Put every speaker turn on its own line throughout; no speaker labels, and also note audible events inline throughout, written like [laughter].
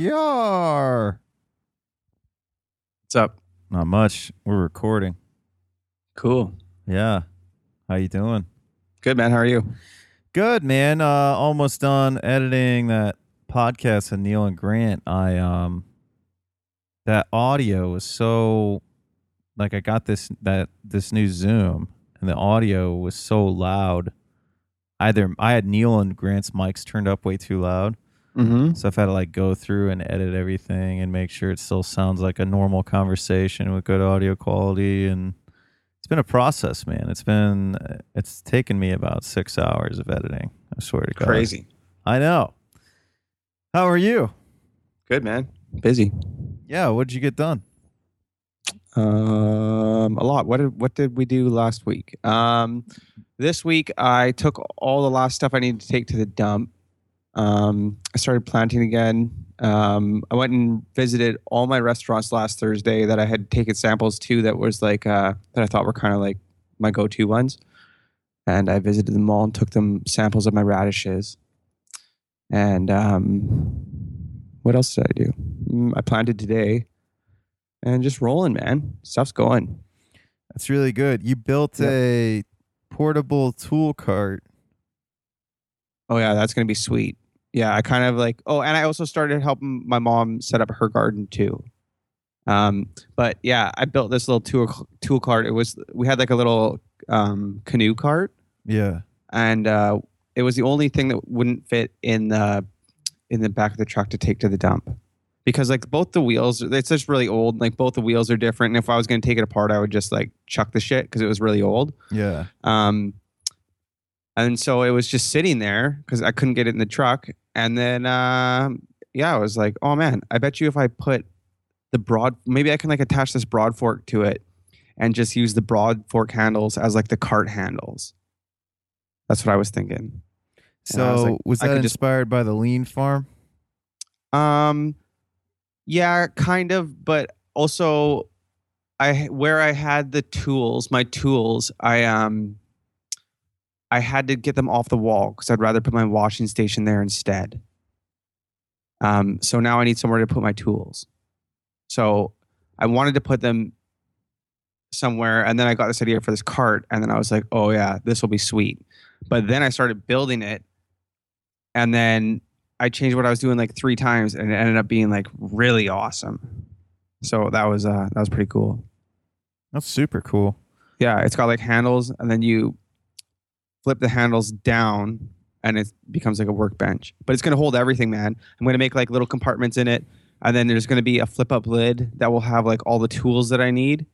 Yar.
What's up?
Not much. We're recording.
Cool.
Yeah. How you doing?
Good, man. How are you?
Good, man. Uh almost done editing that podcast with Neil and Grant. I um that audio was so like I got this that this new Zoom and the audio was so loud. Either I had Neil and Grant's mics turned up way too loud.
Mm-hmm.
So I've had to like go through and edit everything and make sure it still sounds like a normal conversation with good audio quality. And it's been a process, man. It's been it's taken me about six hours of editing. I swear to God.
Crazy.
I know. How are you?
Good, man. Busy.
Yeah. What did you get done?
Um, a lot. What did what did we do last week? Um, this week I took all the last stuff I needed to take to the dump. Um, I started planting again. Um, I went and visited all my restaurants last Thursday that I had taken samples to. That was like uh, that I thought were kind of like my go-to ones, and I visited them all and took them samples of my radishes. And um, what else did I do? Mm, I planted today, and just rolling, man. Stuff's going.
That's really good. You built
Yep.
a portable tool cart.
Oh yeah, that's gonna be sweet. Yeah, I kind of like. Oh, and I also started helping my mom set up her garden too. Um, but yeah, I built this little tool tool cart. It was we had like a little um, canoe cart,
Yeah.
and uh, it was the only thing that wouldn't fit in the in the back of the truck to take to the dump because like both the wheels it's just really old like both the wheels are different and if i was going to take it apart i would just like chuck the shit because it was really old
Yeah.
um, and so it was just sitting there because I couldn't get it in the truck. And then, um, yeah, I was like, oh man, I bet you if I put the broad, maybe I can like attach this broad fork to it and just use the broad fork handles as like the cart handles. That's what I was thinking.
So
was like,
was that
could just-
inspired by the lean farm?
Um, yeah, kind of, but also, I where I had the tools, my tools, I um, I had to get them off the wall because I'd rather put my washing station there instead. Um, so now I need somewhere to put my tools. So I wanted to put them somewhere, and then I got this idea for this cart, and then I was like, oh yeah, this will be sweet. But then I started building it, and then I changed what I was doing like three times, and it ended up being like really awesome. So that was uh that was pretty cool.
That's super cool.
Yeah, it's got like handles, and then you flip the handles down, and it becomes like a workbench. But it's gonna hold everything, man. I'm gonna make like little compartments in it, and then there's gonna be a flip up lid that will have like all the tools that I need,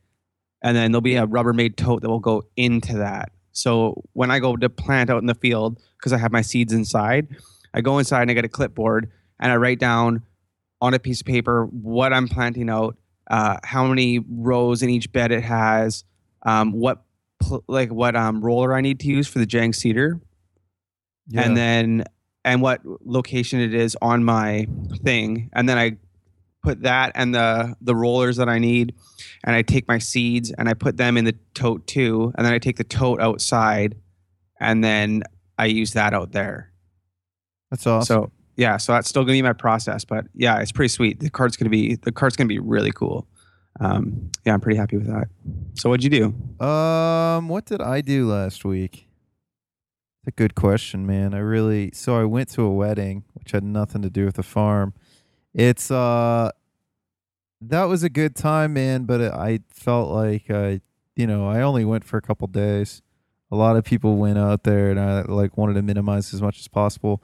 and then there'll be a Rubbermaid tote that will go into that. So when I go to plant out in the field, because I have my seeds inside, I go inside and I get a clipboard and I write down on a piece of paper what I'm planting out, uh, how many rows in each bed it has, um, what pl- like what um, roller I need to use for the Jang seeder,
Yeah.
and then and what location it is on my thing, and then I put that and the the rollers that I need, and I take my seeds and I put them in the tote too, and then I take the tote outside, and then I use that out there.
That's awesome.
So yeah, so that's still gonna be my process, but yeah, it's pretty sweet. The card's gonna be the card's gonna be really cool. Um, yeah, I'm pretty happy with that. So what'd you do?
Um, what did I do last week? A good question, man. I really so I went to a wedding, which had nothing to do with the farm. It's uh that was a good time, man, but it, I felt like I you know, I only went for a couple days. A lot of people went out there and I like wanted to minimize as much as possible.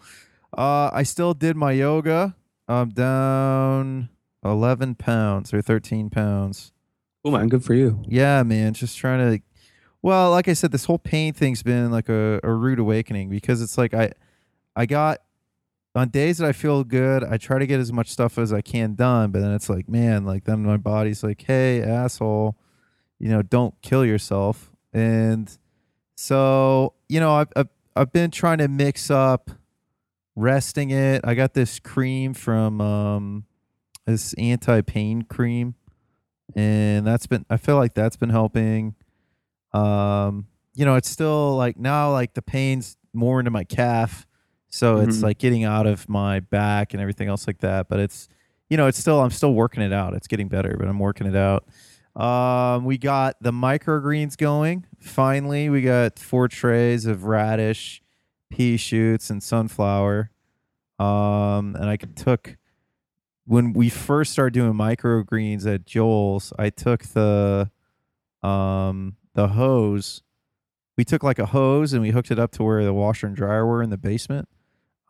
Uh I still did my yoga. I'm down 11 pounds or 13 pounds.
Oh man, good for you.
Yeah, man. Just trying to. Well, like I said, this whole pain thing's been like a, a rude awakening because it's like I, I got on days that I feel good, I try to get as much stuff as I can done, but then it's like, man, like then my body's like, hey, asshole, you know, don't kill yourself. And so, you know, I've I've, I've been trying to mix up resting it. I got this cream from um, this anti-pain cream and that's been i feel like that's been helping um you know it's still like now like the pain's more into my calf so it's
Mhm.
like getting out of my back and everything else like that but it's you know, it's still I'm still working it out. It's getting better, but I'm working it out. Um, we got the microgreens going. Finally, we got four trays of radish, pea shoots, and sunflower. Um, and I took when we first started doing microgreens at Joel's. I took the um the hose. We took like a hose and we hooked it up to where the washer and dryer were in the basement.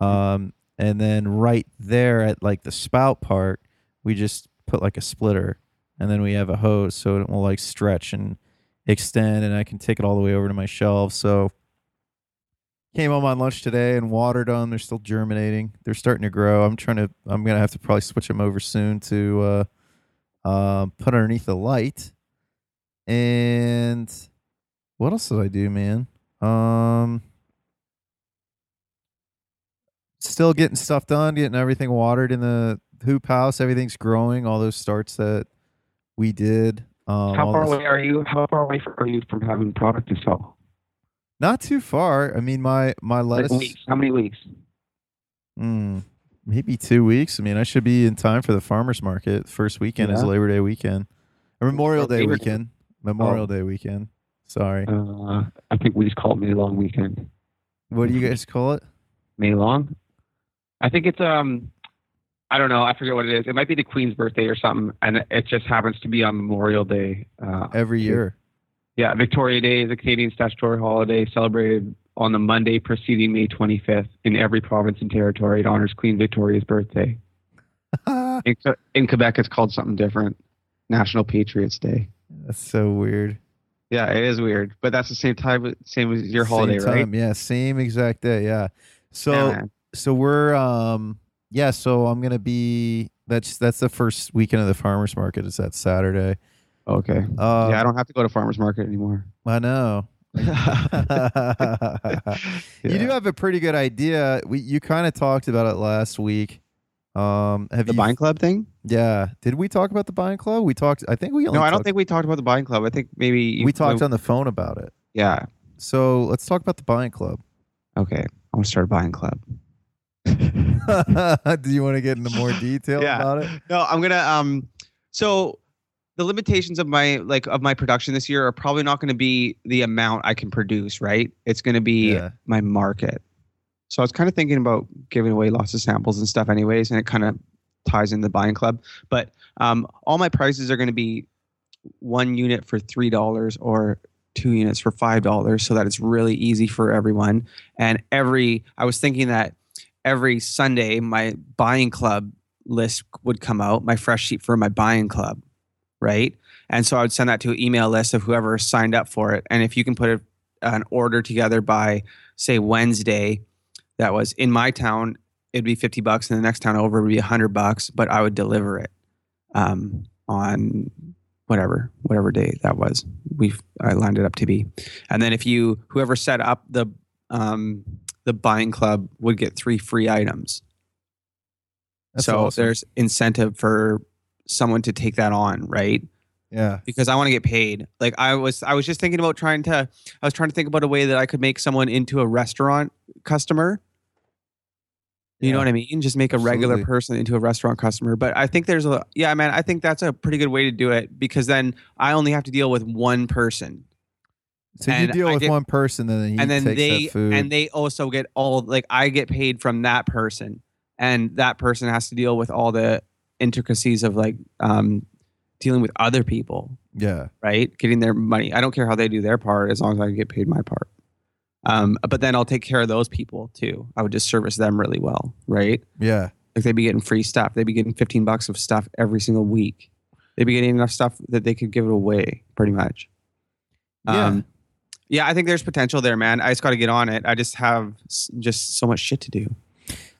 Um, and then right there at like the spout part, we just put like a splitter, and then we have a hose so it will like stretch and extend, and I can take it all the way over to my shelves. So came home on lunch today and watered them. They're still germinating. They're starting to grow. I'm trying to. I'm gonna have to probably switch them over soon to uh, uh, put underneath the light. And what else did I do, man? Um, still getting stuff done, getting everything watered in the hoop house. Everything's growing. All those starts that we did. Um,
How far away are you? How far away are you from having product to sell?
Not too far. I mean, my my
Like
lettuce.
weeks. How many weeks?
Mm, maybe two weeks. I mean, I should be in time for the farmers market. First weekend is Labor Day weekend, or Memorial Day
Day.
weekend. Memorial
Oh.
Day weekend. Sorry.
Uh, I think we just call it May Long weekend.
What do you guys call it?
May Long. I think it's um, I don't know. I forget what it is. It might be the Queen's birthday or something, and it just happens to be on Memorial Day. Uh,
Every year.
Yeah, Victoria Day is a Canadian statutory holiday celebrated on the Monday preceding May 25th in every province and territory. It honors Queen Victoria's birthday. [laughs] In, in Quebec, it's called something different. National Patriots Day.
That's so weird.
Yeah, it is weird, but that's the same time, same as your holiday,
same
right?
Yeah, same exact day. Yeah. So
Yeah,
so we're um yeah. So I'm gonna be. That's that's the first weekend of the farmers market. Is that Saturday?
Okay.
Uh,
yeah, I don't have to go to farmers market anymore.
I know. [laughs] You do have a pretty good idea. We you kind of talked about it last week. Um, have
The
you?
buying club thing?
Yeah. Did we talk about the buying club? We talked. I think we only
No, I don't think we talked about the buying club. I think maybe
we talked on the phone about it.
Yeah.
So let's talk about the buying club.
Okay. I want to start a buying club. [laughs]
do you want to get into more detail [laughs]
Yeah.
about it?
No, I'm gonna um so the limitations of my like of my production this year are probably not going to be the amount I can produce, right? It's going to be
Yeah.
my market. So I was kind of thinking about giving away lots of samples and stuff anyways and it kind of ties in the buying club, but um all my prices are going to be one unit for $3 or two units for $5 so that it's really easy for everyone. And every I was thinking that every Sunday my buying club list would come out, my fresh sheet for my buying club, right? And so I would send that to an email list of whoever signed up for it. And if you can put a, an order together by, say, Wednesday, that was in my town, it'd be 50 bucks, and the next town over would be 100 bucks, but I would deliver it um, on whatever, whatever day that was. We I lined it up to be. And then if you, whoever set up the, um, the buying club would get three free items
That's
so
awesome.
there's incentive for someone to take that on, right?
yeah.
Because I want to get paid. Like I was I was just thinking about trying to I was trying to think about a way that I could make someone into a restaurant customer. You know what I mean? Just make a regular person into a restaurant customer. But I think there's a yeah, man, I think that's a pretty good way to do it because then I only have to deal with one person.
So you deal
I
with
get-
one person, and then he
and then they
that food.
and they also get all like I get paid from that person, and that person has to deal with all the intricacies of like um, dealing with other people,
yeah.
right? Getting their money. I don't care how they do their part as long as I get paid my part. Um, but then I'll take care of those people too. I would just service them really well, right?
Yeah.
Like they'd be getting free stuff. They'd be getting 15 bucks of stuff every single week. They'd be getting enough stuff that they could give it away pretty much.
Yeah.
Um, yeah, I think there's potential there, man. I just got to get on it. I just have s- just so much shit to do.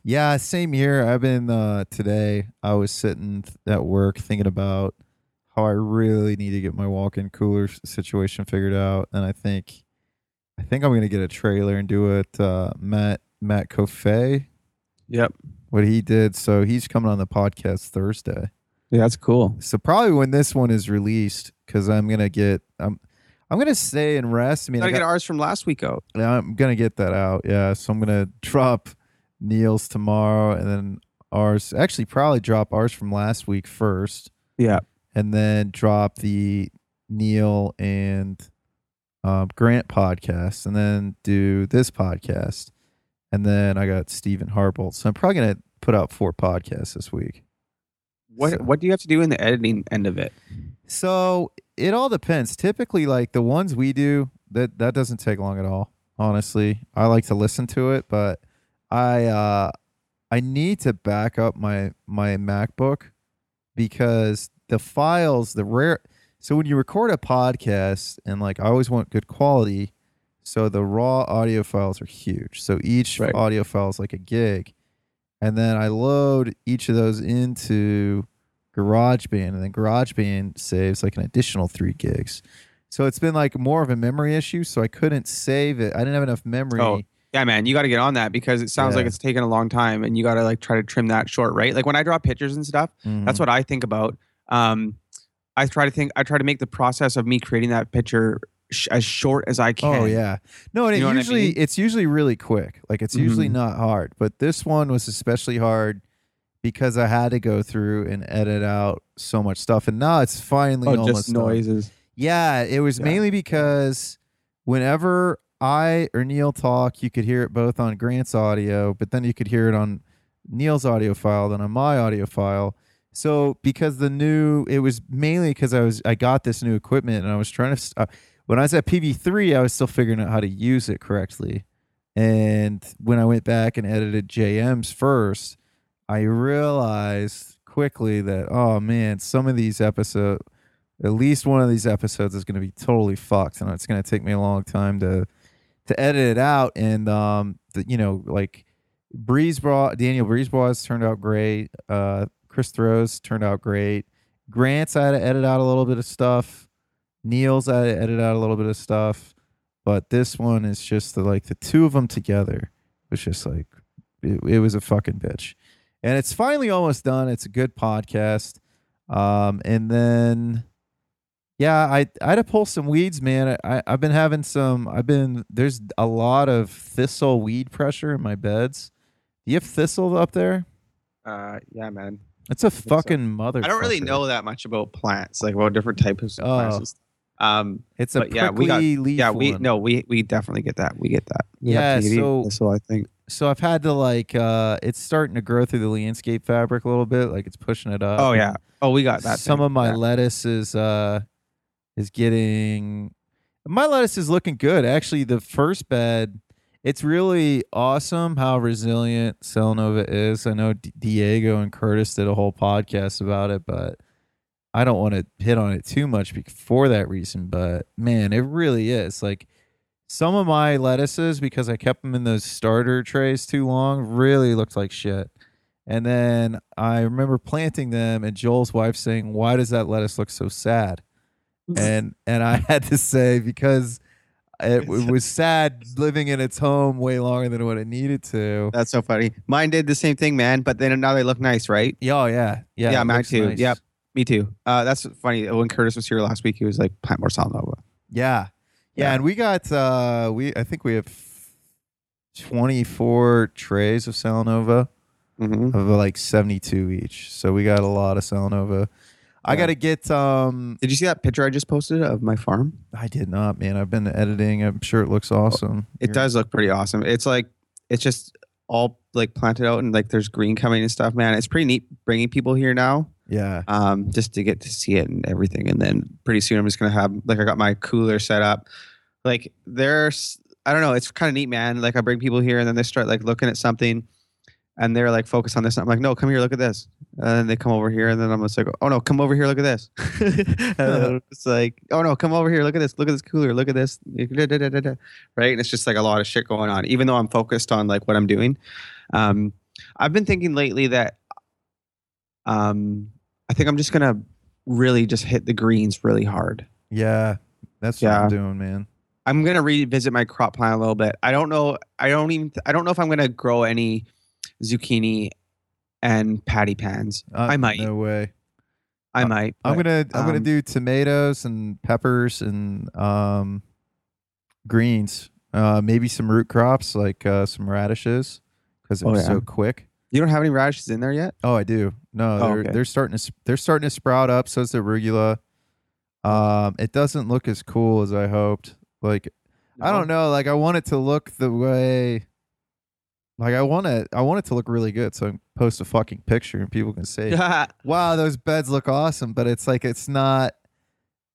Yeah, same here. I've been uh today I was sitting th- at work thinking about how I really need to get my walk-in cooler s- situation figured out and I think I think I'm going to get a trailer and do it uh Matt Matt Coffay
Yep.
what he did so he's coming on the podcast Thursday.
Yeah, that's cool.
So probably when this one is released cuz I'm going to get I'm I'm going to stay and rest. I mean, I
Gotta get
got-
ours from last week out.
yeah, I'm gonna get that out. Yeah, so I'm gonna [laughs] drop Neil's tomorrow, and then ours. Actually, probably drop ours from last week first,
Yeah.
and then drop the Neil and um, Grant podcast, and then do this podcast, and then I got Stephen Harbolt. So I'm probably gonna put out four podcasts this week.
What
So-
What do you have to do in the editing end of it?
So it all depends. Typically, like the ones we do, that that doesn't take long at all. Honestly, I like to listen to it, but I uh I need to back up my my MacBook because the files, the rare. So when you record a podcast, and like I always want good quality, so the raw audio files are huge. So each
Right.
audio file is like a gig, and then I load each of those into GarageBand, and then GarageBand saves like an additional three gigs. So it's been like more of a memory issue. So I couldn't save it. I didn't have enough memory.
Oh, Yeah, man, you got to get on that because it sounds like it's taken a long time, and you got to like try to trim that short, right? Like when I draw pictures and stuff, that's
Mhm.
what I think about. Um, I try to think. I try to make the process of me creating that picture sh- as short as I can.
Oh yeah, no, and
You
it
what I
usually
mean?
it's usually really quick. Like it's usually
Mhm.
not hard, but this one was especially hard because I had to go through and edit out so much stuff, and now it's finally
Oh,
almost
just
done.
noises.
Yeah, it was
Yeah.
mainly because whenever I or Neil talk, you could hear it both on Grant's audio, but then you could hear it on Neil's audio file, then on my audio file. So because the new, it was mainly because I was I got this new equipment and I was trying to. Uh, when I was at PV3, I was still figuring out how to use it correctly, and when I went back and edited JM's first, I realized quickly that oh man, some of these episodes at least one of these episodes is going to be totally fucked and it's going to take me a long time to to edit it out and um the, you know like Brisebois Daniel Brisebois turned out great uh Chris Thoreau's turned out great Grant's I had to edit out a little bit of stuff Neil's I had to edit out a little bit of stuff but this one is just the, like the two of them together was just like it, it was a fucking bitch. And it's finally almost done. It's a good podcast. Um and then yeah, I I had to pull some weeds, man. I I've been having some. I've been there's a lot of thistle weed pressure in my beds. Do you have thistle up there?
Uh, yeah, man.
It's a
so.
fucking mother.
I don't really know that much about plants, like about different types of
Oh.
plants. Um,
It's a
yeah, we got-
leaf.
yeah, we
one.
no, we we definitely get that. We get that. We
Yeah, so-
so I think.
So I've had to like. uh It's starting to grow through the landscape fabric a little bit. Like it's pushing it up.
Oh yeah. Oh, we got that.
Some
thing.
of my
Yeah.
lettuce is uh is getting. My lettuce is looking good. Actually, the first bed. It's really awesome how resilient Salanova is. I know D- Diego and Curtis did a whole podcast about it, but I don't want to hit on it too much for that reason. But man, it really is. Like some of my lettuces, because I kept them in those starter trays too long, really looked like shit. And then I remember planting them, and Joel's wife saying, "Why does that lettuce look so sad?" And and I had to say because it, it was sad living in its home way longer than what it needed to.
That's so funny. Mine did the same thing, man. But then now they look nice, right?
Yeah, oh, yeah, yeah.
Yeah, mine too.
nice.
Yep. Me too. Uh, that's funny. When Curtis was here last week, he was like, "Plant more Salanova."
Yeah. Yeah,
Yeah.
and we got uh we I think we have 24 trays of Salanova
Mm-hmm.
of like 72 each. So we got a lot of Salanova. I got to get um
Did you see that picture I just posted of my farm?
I did not, man. I've been editing. I'm sure it looks awesome.
It
Here.
does look pretty awesome. It's like it's just all like planted out and like there's green coming and stuff, man. It's pretty neat bringing people here now,
Yeah.
um, just to get to see it and everything. And then pretty soon I'm just gonna have like I got my cooler set up. Like there's I don't know, it's kind of neat, man. Like I bring people here and then they start like looking at something and they're like focused on this. I'm like, no, come here, look at this. And then they come over here and then I'm just like, oh no, come over here, look at this. [laughs] it's like, oh no, come over here, look at this, look at this cooler, look at this. Right. And it's just like a lot of shit going on, even though I'm focused on like what I'm doing. Um, I've been thinking lately that um, I think I'm just gonna really just hit the greens really hard.
Yeah. That's what I'm doing, man.
I'm gonna revisit my crop plan a little bit. I don't know. I don't even. I don't know if I'm gonna grow any zucchini and patty pans.
Uh,
I might.
No way.
I
Uh,
might.
I'm gonna I'm gonna
um,
do tomatoes and peppers and um greens. Uh, maybe some root crops like uh, some radishes because they're
Oh, yeah.
so quick.
You don't have any radishes in there yet?
Oh, I do. No,
Oh,
they're
okay.
they're starting to they're starting to sprout up. So is the arugula. Um, it doesn't look as cool as I hoped. Like I don't know. Like I want it to look the way. Like I want it. I want it to look really good. So I can post a fucking picture and people can say, [laughs] "Wow, those beds look awesome." But it's like it's not.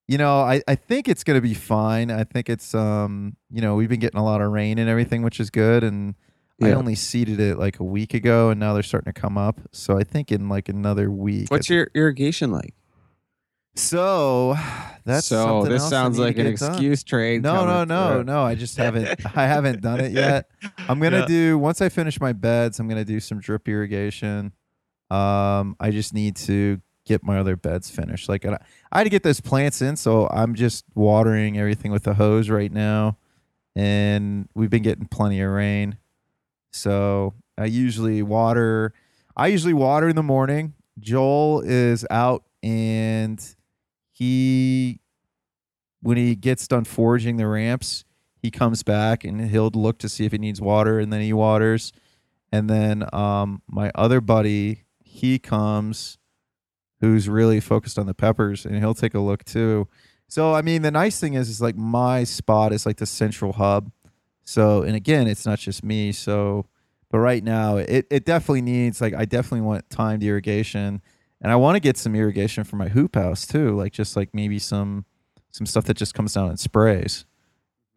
You know, I I think it's gonna be fine. I think it's um. You know, we've been getting a lot of rain and everything, which is good. And I
Yeah.
only seeded it like a week ago, and now they're starting to come up. So I think in like another week.
What's your irrigation like?
So? That's
so. This sounds like an excuse train.
No, no, no,
through.
no. I just haven't. I haven't done it yet. I'm gonna
Yeah.
do once I finish my beds. I'm gonna do some drip irrigation. Um, I just need to get my other beds finished. Like I, I had to get those plants in, so I'm just watering everything with the hose right now, and we've been getting plenty of rain. So I usually water. I usually water in the morning. Joel is out and he when he gets done foraging the ramps, he comes back and he'll look to see if it needs water and then he waters. And then um my other buddy, he comes who's really focused on the peppers and he'll take a look too. So I mean the nice thing is is like my spot is like the central hub. So and again, it's not just me. So but right now it, it definitely needs like I definitely want timed irrigation. And I want to get some irrigation for my hoop house too, like just like maybe some some stuff that just comes down and sprays.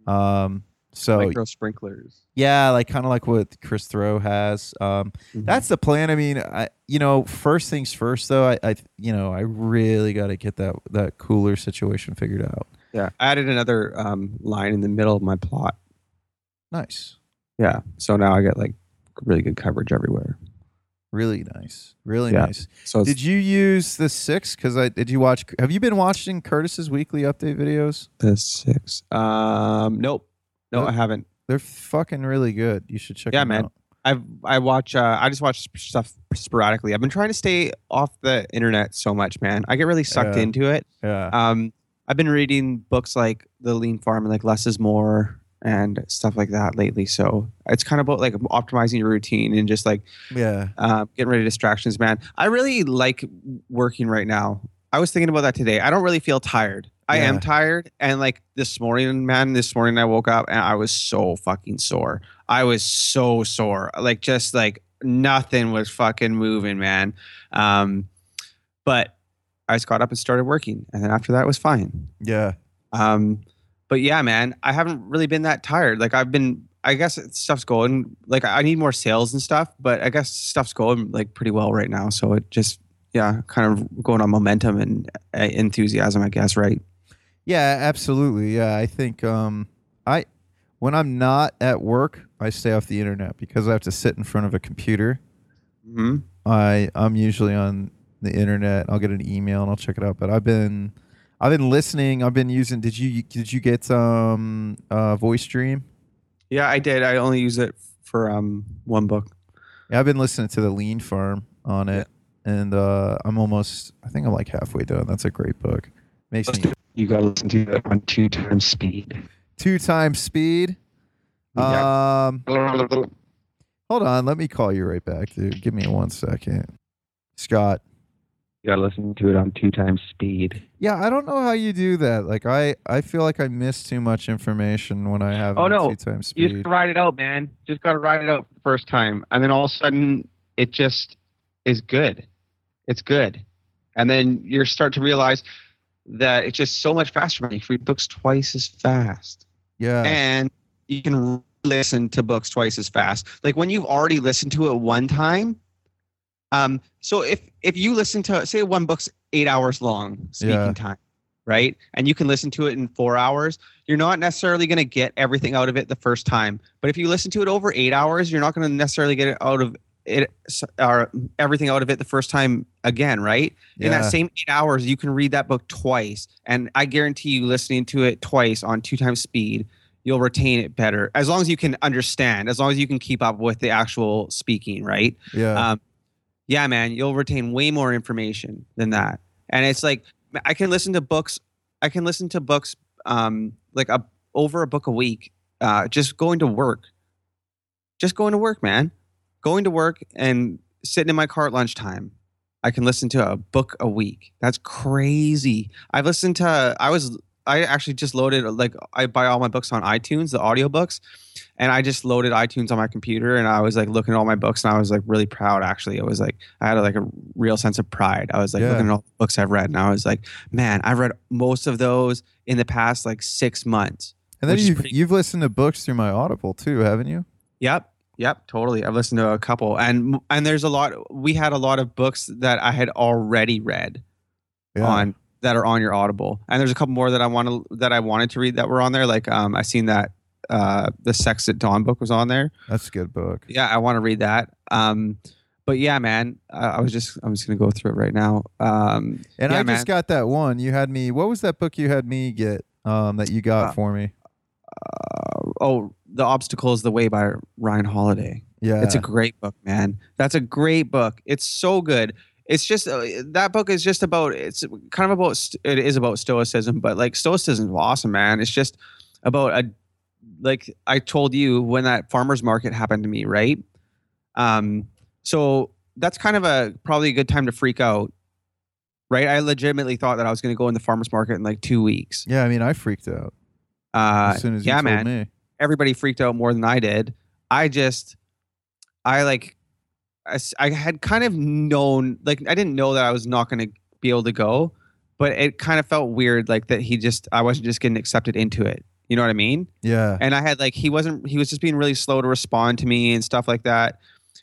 Um so
Micro sprinklers.
yeah, like kind of like what Chris Thoreau has. Um
Mhm.
that's the plan. I mean, I you know, first things first though, I, I you know, I really got to get that that cooler situation figured out.
yeah. I added another um, line in the middle of my plot.
Nice.
Yeah. So now I get like really good coverage everywhere.
Really nice. Really
Yeah.
nice.
So
Did you use the 6 cuz I did you watch Have you been watching Curtis's weekly update videos?
the six. Um, nope. No,
Nope.
I haven't.
They're fucking really good. You should check
Yeah,
them
man.
out.
I've I watch uh, I just watch stuff sporadically. I've been trying to stay off the internet so much, man. I get really sucked
Yeah.
into it.
Yeah.
Um, I've been reading books like The Lean Farm and like Less is More and stuff like that lately. So it's kind of about like optimizing your routine and just like
yeah.
uh, getting rid of distractions, man. I really like working right now. I was thinking about that today. I don't really feel tired. I
Yeah.
am tired. And like this morning, man, this morning I woke up and I was so fucking sore. I was so sore. Like just like nothing was fucking moving, man. Um, but I just got up and started working. And then after that was fine.
Yeah.
Um, but yeah, man, I haven't really been that tired. Like I've been, I guess stuff's going. Like I need more sales and stuff, but I guess stuff's going like pretty well right now. So it just, yeah, kind of going on momentum and uh, enthusiasm, I guess, right?
Yeah, absolutely. Yeah, I think um I when I'm not at work, I stay off the internet because I have to sit in front of a computer.
Mm-hmm.
I I'm usually on the internet. I'll get an email and I'll check it out. But I've been I've been listening. I've been using. Did you did you get um uh Voice Dream?
Yeah, I did. I only use it for um one book.
Yeah, I've been listening to the Lean Farm on it, and uh I'm almost. I think I'm like halfway done. That's a great book. Makes me
You got to listen to it on two times speed.
two times speed.
Yeah.
Um. Hold on, let me call you right back, dude. Give me one second. Scott.
You got to listen to it on two times speed.
Yeah, I don't know how you do that. Like I I feel like I miss too much information when I have
Oh, no.
two times
You
speed.
just ride it out, man. Just got to ride it out the first time, and then all of a sudden, it just is good. It's good, and then you start to realize that it's just so much faster. Man, you read books twice as fast,
yeah.
and you can listen to books twice as fast. Like when you've already listened to it one time. Um, so if if you listen to say one book's eight hours long speaking
Yeah.
time, right, and you can listen to it in four hours, you're not necessarily going to get everything out of it the first time. But if you listen to it over eight hours, you're not going to necessarily get it out of it or everything out of it the first time again, right? In that same eight hours, you can read that book twice, and I guarantee you, listening to it twice on two times speed, you'll retain it better as long as you can understand, as long as you can keep up with the actual speaking, right?
yeah.
Um, yeah, man, you'll retain way more information than that. And it's like I can listen to books. I can listen to books um, like a over a book a week, uh, just going to work. Just going to work, man. going to work and sitting in my car at lunchtime. I can listen to a book a week. That's crazy. I've listened to I was I actually just loaded like I buy all my books on iTunes, the audiobooks, and I just loaded iTunes on my computer and I was like looking at all my books and I was like really proud actually. It was like I had like a real sense of pride. I was like
Yeah.
looking at all the books I've read and I was like, man, I've read most of those in the past like 6 months.
And then you've,
pretty-
you've listened to books through my Audible too, haven't you?
Yep. Yep, totally. I've listened to a couple and and there's a lot we had a lot of books that I had already read on that are on your Audible. And there's a couple more that I want to that I wanted to read that were on there. Like um, I seen that uh, the Sex at Dawn book was on there.
That's a good book.
Yeah, I want to read that. Um, but yeah, man, I, I was just I'm just gonna go through it right now. Um,
And
yeah,
I
man.
just got that one. You had me. What was that book you had me get? Um, that you got
Uh,
for me.
uh, oh, The Obstacle is the Way by Ryan Holiday.
Yeah,
It's a great book, man. That's a great book. It's so good. It's just uh, that book is just about it's kind of about st- it is about stoicism, but like stoicism is awesome, man. It's just about a like I told you when that farmers market happened to me, right? Um, so that's kind of a probably a good time to freak out, right? I legitimately thought that I was going to go in the farmers market in like two weeks.
yeah. I mean, I freaked out
Uh,
as soon as you
yeah,
told
man
me.
everybody freaked out more than I did. I just, I like, I, I had kind of known, like, I didn't know that I was not going to be able to go, but it kind of felt weird, like that he just, I wasn't just getting accepted into it. You know what I mean?
Yeah,
And I had like, he wasn't, he was just being really slow to respond to me and stuff like that.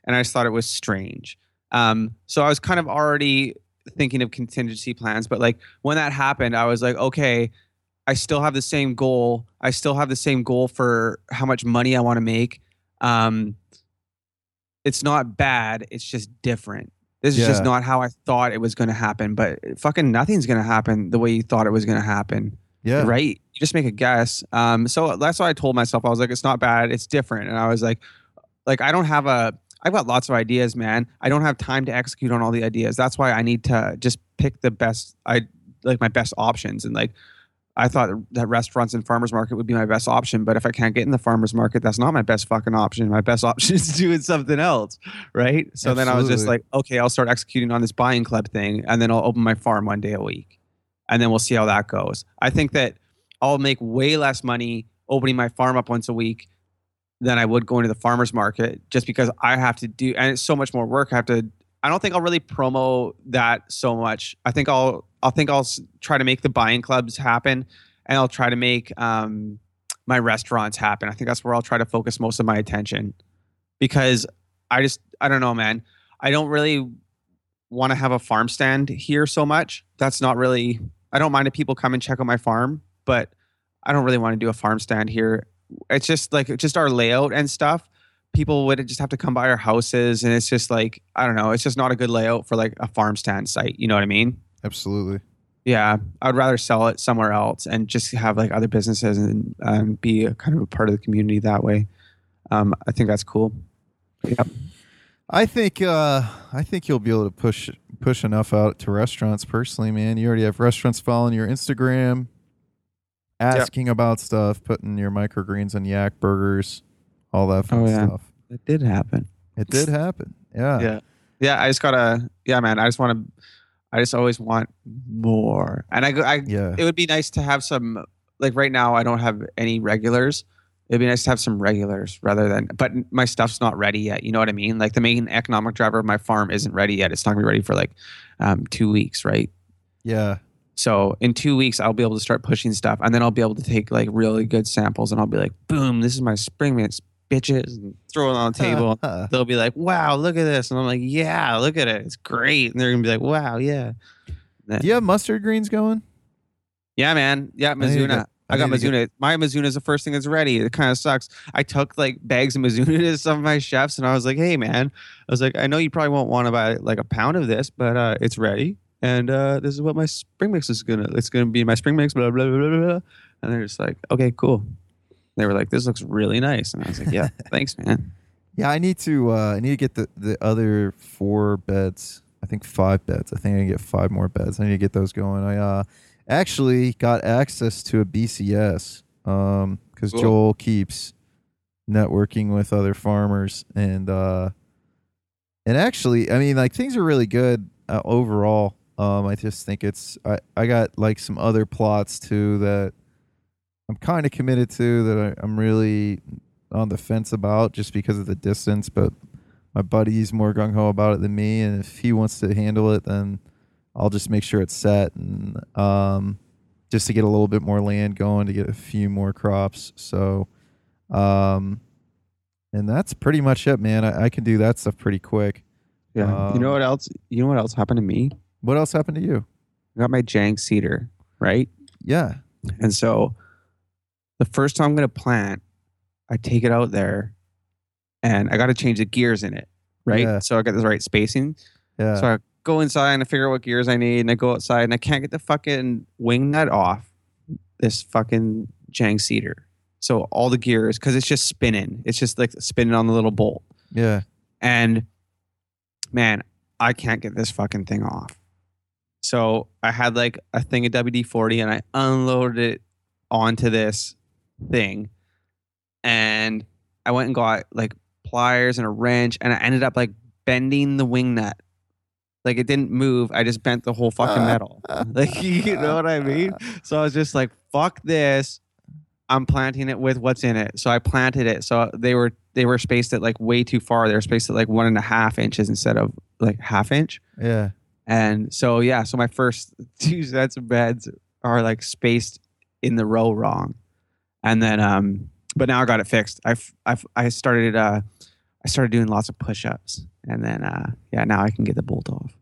And I just thought it was strange. Um, so I was kind of already thinking of contingency plans, but like when that happened, I was like, okay, I still have the same goal. I still have the same goal for how much money I want to make. Um, it's not bad. It's just different. This is just not how I thought it was going to happen. But fucking nothing's going to happen the way you thought it was going to happen
yeah.
right? You just make a guess. Um, so that's what I told myself. I was like, it's not bad, it's different. And I was like, like I don't have a. I've got lots of ideas, man. I don't have time to execute on all the ideas. That's why I need to just pick the best. I like my best options. And like, I thought that restaurants and farmers market would be my best option. But if I can't get in the farmers market, that's not my best fucking option. My best [laughs] option is doing something else, right? So then I was just like, okay, I'll start executing on this buying club thing, and then I'll open my farm one day a week, and then we'll see how that goes. I think that I'll make way less money opening my farm up once a week than I would going to the farmers market just because I have to do and it's so much more work. I have to I don't think I'll really promo that so much. I think I'll I'll think I'll try to make the buying clubs happen and I'll try to make um my restaurants happen. I think that's where I'll try to focus most of my attention because I just I don't know, man. I don't really want to have a farm stand here so much. That's not really I don't mind if people come and check out my farm, but I don't really want to do a farm stand here. It's just like just our layout and stuff. People would just have to come by our houses, and it's just like I don't know. It's just not a good layout for like a farm stand site. You know what I mean?
Absolutely.
Yeah, I'd rather sell it somewhere else and just have like other businesses and um, be a, kind of a part of the community that way. Um, I think that's cool. Yep.
I think uh I think you'll be able to push push enough out to restaurants personally, man. You already have restaurants following your Instagram, asking about stuff, putting your microgreens and yak burgers, all that fun
Oh, yeah.
stuff.
It did happen.
It did happen. Yeah.
Yeah. Yeah, I just gotta. Yeah, man. I just want to. I just always want more, and I. go- I.
Yeah.
It would be nice to have some. Like right now, I don't have any regulars. It'd be nice to have some regulars rather than. But my stuff's not ready yet. You know what I mean? Like the main economic driver of my farm isn't ready yet. It's not gonna be ready for like um, two weeks, right?
Yeah.
So in two weeks, I'll be able to start pushing stuff, and then I'll be able to take like really good samples, and I'll be like, "Boom! This is my spring mix, bitches!" and throw it on the table. they'll be like, "Wow, look at this," and I'm like, "Yeah, look at it, it's great." And they're gonna be like, "Wow, yeah."
Do you have mustard greens going?
Yeah, man. Yeah, Mizuna. I,
I
got
to
Mizuna. My Mizuna is the first thing that's ready. It kind of sucks. I took like bags of Mizuna [laughs] to some of my chefs, and I was like, "Hey, man," I was like, "I know you probably won't want to buy like a pound of this, but uh, it's ready, and uh, this is what my spring mix is gonna. It's gonna be my spring mix." Blah blah blah blah. blah. And they're just like, "Okay, cool." They were like, "This looks really nice," and I was like, "Yeah, [laughs] thanks, man."
Yeah, I need to uh I need to get the the other four beds. I think five beds. I think I can get five more beds. I need to get those going. I uh actually got access to a BCS um cuz
Cool.
Joel keeps networking with other farmers and uh and actually, I mean, like things are really good uh, overall. Um, I just think it's I I got like some other plots too that I'm kind of committed to that I, I'm really on the fence about just because of the distance, but my buddy's more gung ho about it than me, and if he wants to handle it, then I'll just make sure it's set and um, just to get a little bit more land going to get a few more crops. So, um, and that's pretty much it, man. I, I can do that stuff pretty quick.
Yeah. you know
Um,
what else? You know what else happened to me?
What else happened to you?
I got my Jang seeder, right?
Yeah.
And so the first time I'm going to plant, I take it out there and I got to change the gears in it, right?
Yeah.
So I got the right spacing.
Yeah.
So I go inside and I figure out what gears I need and I go outside and I can't get the fucking wing nut off this fucking Jang seeder. So all the gears, because it's just spinning. It's just like spinning on the little bolt.
yeah.
And man, I can't get this fucking thing off. So I had like a thing of WD 40 and I unloaded it onto this thing. And I went and got like pliers and a wrench and I ended up like bending the wing nut. Like it didn't move. I just bent the whole fucking uh. metal. [laughs] Like you know what I mean? So I was just like, fuck this. I'm planting it with what's in it. So I planted it. So they were they were spaced at like way too far. They were spaced at like one and a half inches instead of like half inch.
Yeah.
And so yeah, so my first [laughs] two sets of beds are like spaced in the row wrong. And then um but now I got it fixed. I've I've I started uh I started doing lots of push-ups and then uh yeah, now I can get the bolt off.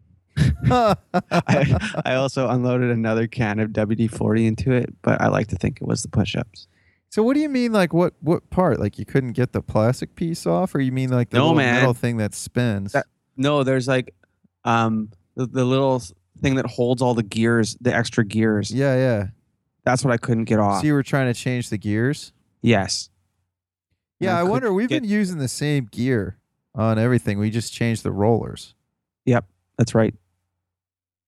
[laughs] I, I also unloaded another can of WD-40 into it, but I like to think it was the push-ups.
so what do you mean? Like what? What part? Like you couldn't get the plastic piece off, or you mean like the
No,
little
man.
metal thing that spins?
That- No, there's like um the, the little thing that holds all the gears, the extra gears.
yeah. Yeah.
That's what I couldn't get off.
So you were trying to change the gears.
yes.
Yeah,
I
I wonder. We've
get-
been using the same gear on everything. We just changed the rollers.
Yep, that's right.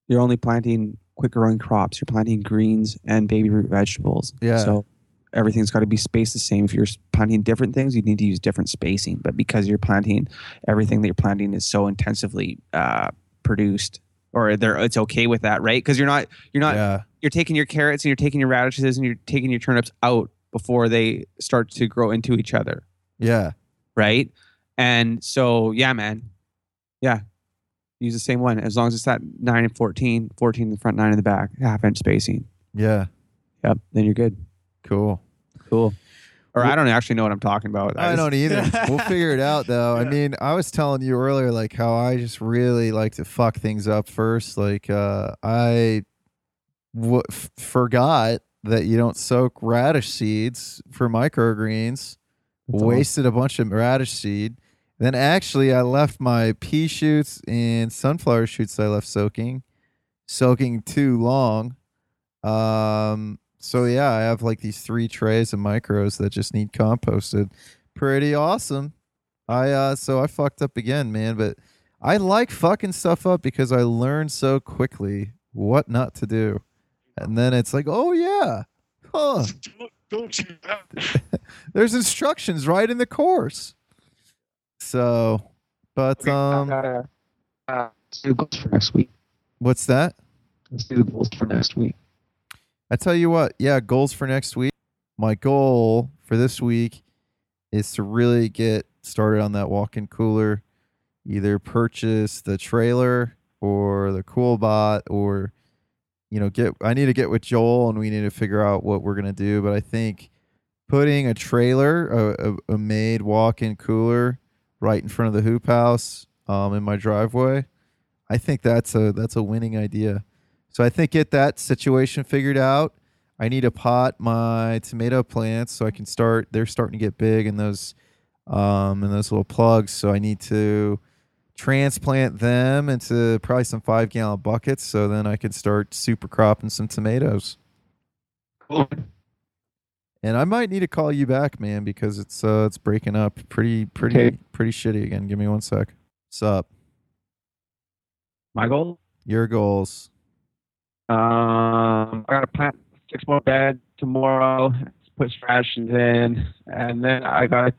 You're only planting quick growing crops. You're planting greens and baby root vegetables.
Yeah.
So everything's got to be spaced the same. If you're planting different things, you need to use different spacing. But because you're planting, everything that you're planting is so intensively uh, produced, or there it's okay with that, right? Because you're not you're not
yeah.
you're taking your carrots and you're taking your radishes and you're taking your turnips out before they start to grow into each other
Yeah.
right? And so, yeah, man, yeah, use the same one as long as it's that nine and 14, 14 in the front, nine in the back, half inch spacing.
Yeah.
Yep, then you're good.
Cool.
Cool. Or I don't actually know what I'm talking about.
I
just-
don't [laughs] either. we'll figure it out though. I mean, I was telling you earlier like how I just really like to fuck things up first. Like uh I w- f- forgot that you don't soak radish seeds for microgreens.
That's.
Wasted a bunch of radish seed. Then actually I left my pea shoots and sunflower shoots I left soaking soaking too long. Um so yeah, I have like these three trays of micros that just need composted. Pretty awesome. I uh so I fucked up again, man, but I like fucking stuff up because I learn so quickly what not to do. And then it's like, "Oh yeah. Huh. [laughs] There's instructions right in the course." So, but um
uh, let's do goals for next week.
what's that?
Let's do the goals for next week.
I tell you what, yeah, goals for next week. My goal for this week is to really get started on that walk-in cooler. Either purchase the trailer or the CoolBot or you know, get I need to get with Joel and we need to figure out what we're gonna do. But I think putting a trailer, a, a, a made walk-in cooler right in front of the hoop house, um, in my driveway, I think that's a that's a winning idea. So I think get that situation figured out. I need to pot my tomato plants so I can start. They're starting to get big in those, um, in those little plugs. So I need to transplant them into probably some five gallon buckets. So then I can start super cropping some tomatoes.
Cool.
And I might need to call you back, man, because it's uh it's breaking up pretty pretty
Okay.
pretty shitty again. Give me one sec. What's up?
My goal?
Your goals.
Um, I got to plant six more beds tomorrow. Put rations in, and then I got.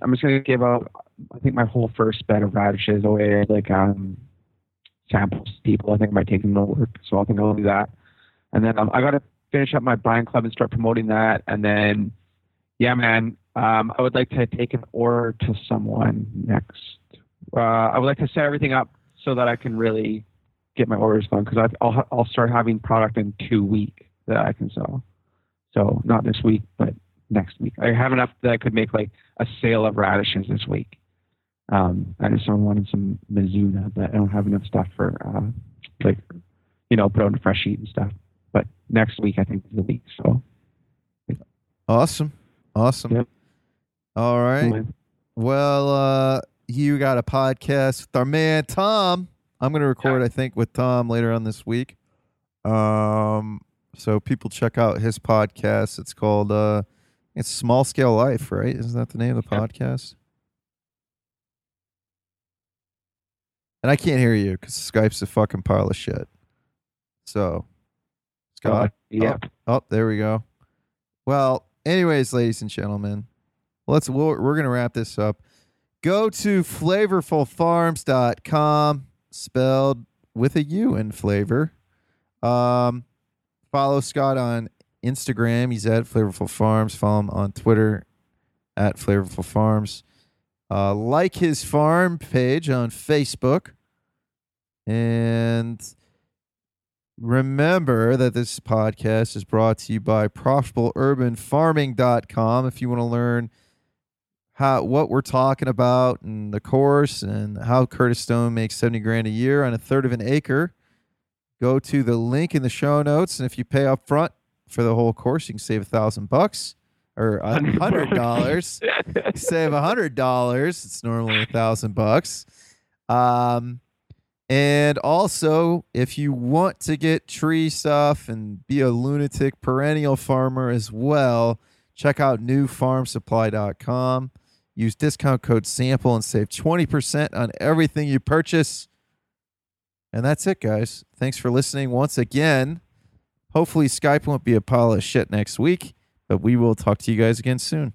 I'm just gonna give out. I think my whole first bed of radishes away, like um, samples to people. I think I might take them to work, so I think I'll do that. And then um, I gotta finish up my buying club and start promoting that. And then, yeah, man, um, I would like to take an order to someone next. Uh, I would like to set everything up so that I can really get my orders done because I'll I'll start having product in two weeks that I can sell. So not this week, but next week. I have enough that I could make like a sale of radishes this week. Um, I just wanted some Mizuna, but I don't have enough stuff for uh, like you know put on a fresh sheet and stuff. But next week I think is the week. So
Awesome. Awesome.
Yep.
All right. Well, uh, you got a podcast with our man Tom. I'm going to record, I think, with Tom later on this week. Um, so people check out his podcast. It's called uh, it's Small Scale Life, right? Isn't that the name of the
Yep.
podcast? And I can't hear you because Skype's a fucking pile of shit. So, Scott.
Uh, yeah.
Oh, there we go. Well, anyways, ladies and gentlemen, let's we're, we're gonna wrap this up. Go to flavorfulfarms.com, spelled with a U in flavor. Um, follow Scott on Instagram. He's at Flavorful Farms. Follow him on Twitter at Flavorful Farms. Uh, like his farm page on Facebook. And remember that this podcast is brought to you by profitableurbanfarming.com. If you want to learn how what we're talking about and the course and how Curtis Stone makes 70 grand a year on a third of an acre, go to the link in the show notes. And if you pay up front for the whole course, you can save a thousand bucks or a [laughs] hundred dollars save a hundred dollars. It's normally a thousand bucks. Um, and also, if you want to get tree stuff and be a lunatic perennial farmer as well, check out newfarmsupply.com. Use discount code sample and save 20% on everything you purchase. And that's it, guys. Thanks for listening once again. Hopefully, Skype won't be a pile of shit next week, but we will talk to you guys again soon.